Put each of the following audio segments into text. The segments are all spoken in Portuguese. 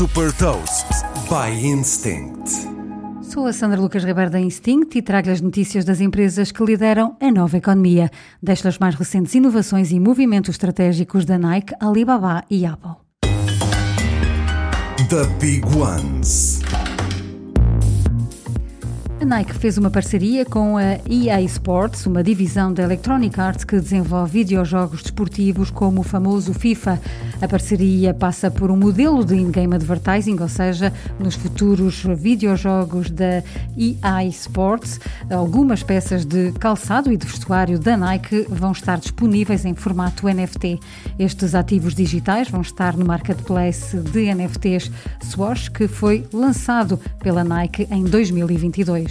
Super Toast by Instinct. Sou a Sandra Lucas Ribeiro da Instinct e trago as notícias das empresas que lideram a nova economia. Deixo as mais recentes inovações e movimentos estratégicos da Nike, Alibaba e Apple. The Big Ones. A Nike fez uma parceria com a EA Sports, uma divisão da Electronic Arts que desenvolve videojogos desportivos como o famoso FIFA. A parceria passa por um modelo de in-game advertising, ou seja, nos futuros videojogos da EA Sports, algumas peças de calçado e de vestuário da Nike vão estar disponíveis em formato NFT. Estes ativos digitais vão estar no marketplace de NFTs Swash, que foi lançado pela Nike em 2022.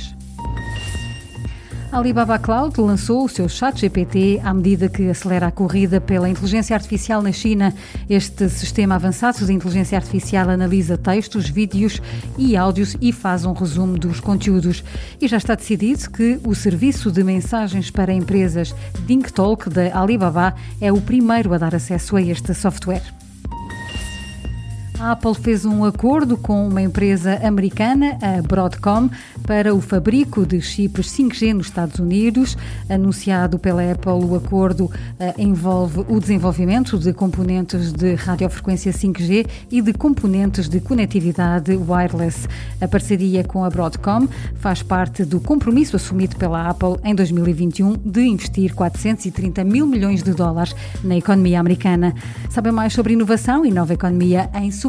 Alibaba Cloud lançou o seu chat GPT à medida que acelera a corrida pela inteligência artificial na China. Este sistema avançado de inteligência artificial analisa textos, vídeos e áudios e faz um resumo dos conteúdos. E já está decidido que o serviço de mensagens para empresas DingTalk da Alibaba é o primeiro a dar acesso a este software. A Apple fez um acordo com uma empresa americana, a Broadcom, para o fabrico de chips 5G nos Estados Unidos. Anunciado pela Apple, o acordo uh, envolve o desenvolvimento de componentes de radiofrequência 5G e de componentes de conectividade wireless. A parceria com a Broadcom faz parte do compromisso assumido pela Apple em 2021 de investir 430 mil milhões de dólares na economia americana. Sabe mais sobre inovação e nova economia em